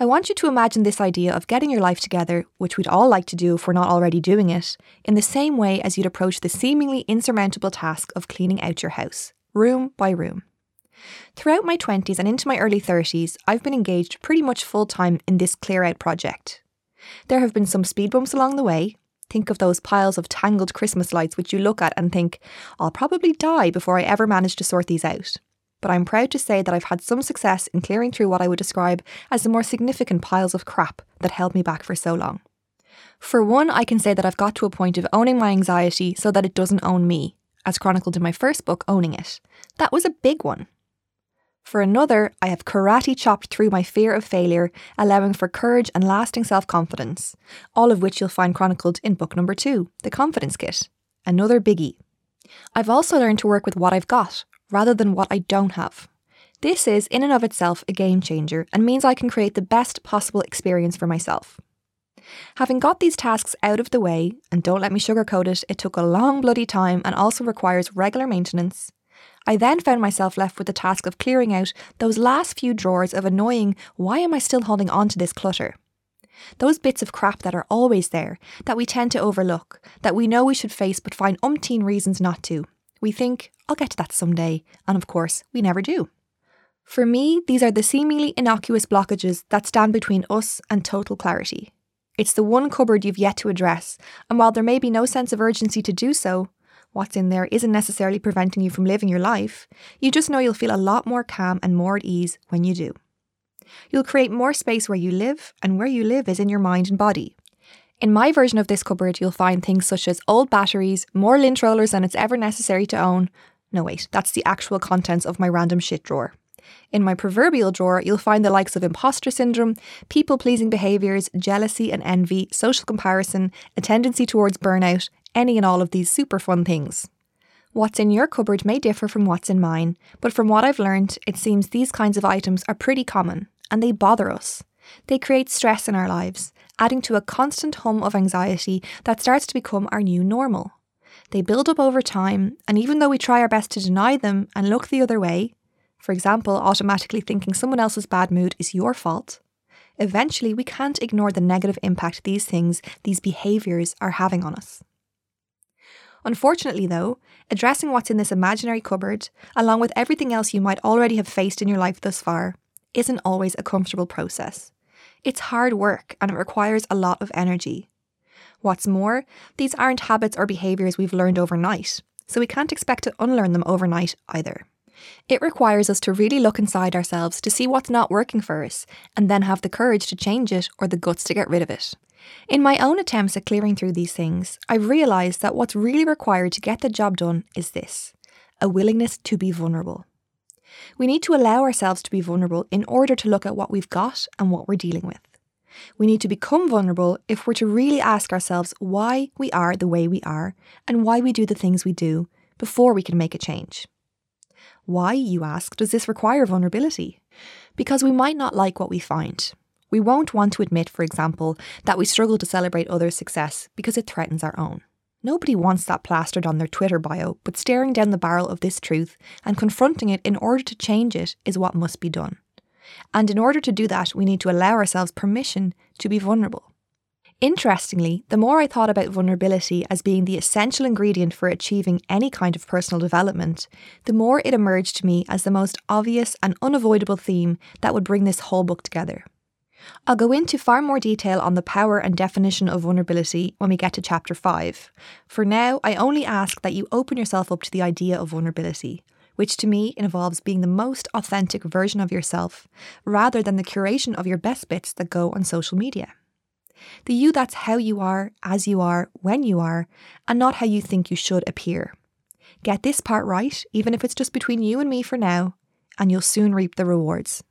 I want you to imagine this idea of getting your life together, which we'd all like to do if we're not already doing it, in the same way as you'd approach the seemingly insurmountable task of cleaning out your house, room by room. Throughout my 20s and into my early 30s, I've been engaged pretty much full time in this clear out project. There have been some speed bumps along the way. Think of those piles of tangled Christmas lights which you look at and think, I'll probably die before I ever manage to sort these out. But I'm proud to say that I've had some success in clearing through what I would describe as the more significant piles of crap that held me back for so long. For one, I can say that I've got to a point of owning my anxiety so that it doesn't own me, as chronicled in my first book, Owning It. That was a big one. For another, I have karate chopped through my fear of failure, allowing for courage and lasting self confidence, all of which you'll find chronicled in book number two, The Confidence Kit. Another biggie. I've also learned to work with what I've got, rather than what I don't have. This is, in and of itself, a game changer and means I can create the best possible experience for myself. Having got these tasks out of the way, and don't let me sugarcoat it, it took a long bloody time and also requires regular maintenance, I then found myself left with the task of clearing out those last few drawers of annoying, why am I still holding on to this clutter? Those bits of crap that are always there, that we tend to overlook, that we know we should face but find umpteen reasons not to. We think, I'll get to that someday, and of course, we never do. For me, these are the seemingly innocuous blockages that stand between us and total clarity. It's the one cupboard you've yet to address, and while there may be no sense of urgency to do so, what's in there isn't necessarily preventing you from living your life, you just know you'll feel a lot more calm and more at ease when you do. You'll create more space where you live, and where you live is in your mind and body. In my version of this cupboard, you'll find things such as old batteries, more lint rollers than it's ever necessary to own. No, wait, that's the actual contents of my random shit drawer. In my proverbial drawer, you'll find the likes of imposter syndrome, people pleasing behaviours, jealousy and envy, social comparison, a tendency towards burnout, any and all of these super fun things. What's in your cupboard may differ from what's in mine, but from what I've learned, it seems these kinds of items are pretty common and they bother us. They create stress in our lives, adding to a constant hum of anxiety that starts to become our new normal. They build up over time, and even though we try our best to deny them and look the other way, for example, automatically thinking someone else's bad mood is your fault, eventually we can't ignore the negative impact these things, these behaviours, are having on us. Unfortunately, though, addressing what's in this imaginary cupboard, along with everything else you might already have faced in your life thus far, isn't always a comfortable process. It's hard work and it requires a lot of energy. What's more, these aren't habits or behaviours we've learned overnight, so we can't expect to unlearn them overnight either. It requires us to really look inside ourselves to see what's not working for us, and then have the courage to change it or the guts to get rid of it. In my own attempts at clearing through these things, I've realised that what's really required to get the job done is this a willingness to be vulnerable. We need to allow ourselves to be vulnerable in order to look at what we've got and what we're dealing with. We need to become vulnerable if we're to really ask ourselves why we are the way we are and why we do the things we do before we can make a change. Why, you ask, does this require vulnerability? Because we might not like what we find. We won't want to admit, for example, that we struggle to celebrate others' success because it threatens our own. Nobody wants that plastered on their Twitter bio, but staring down the barrel of this truth and confronting it in order to change it is what must be done. And in order to do that, we need to allow ourselves permission to be vulnerable. Interestingly, the more I thought about vulnerability as being the essential ingredient for achieving any kind of personal development, the more it emerged to me as the most obvious and unavoidable theme that would bring this whole book together. I'll go into far more detail on the power and definition of vulnerability when we get to chapter 5. For now, I only ask that you open yourself up to the idea of vulnerability, which to me involves being the most authentic version of yourself, rather than the curation of your best bits that go on social media. The you that's how you are, as you are, when you are, and not how you think you should appear. Get this part right, even if it's just between you and me for now, and you'll soon reap the rewards.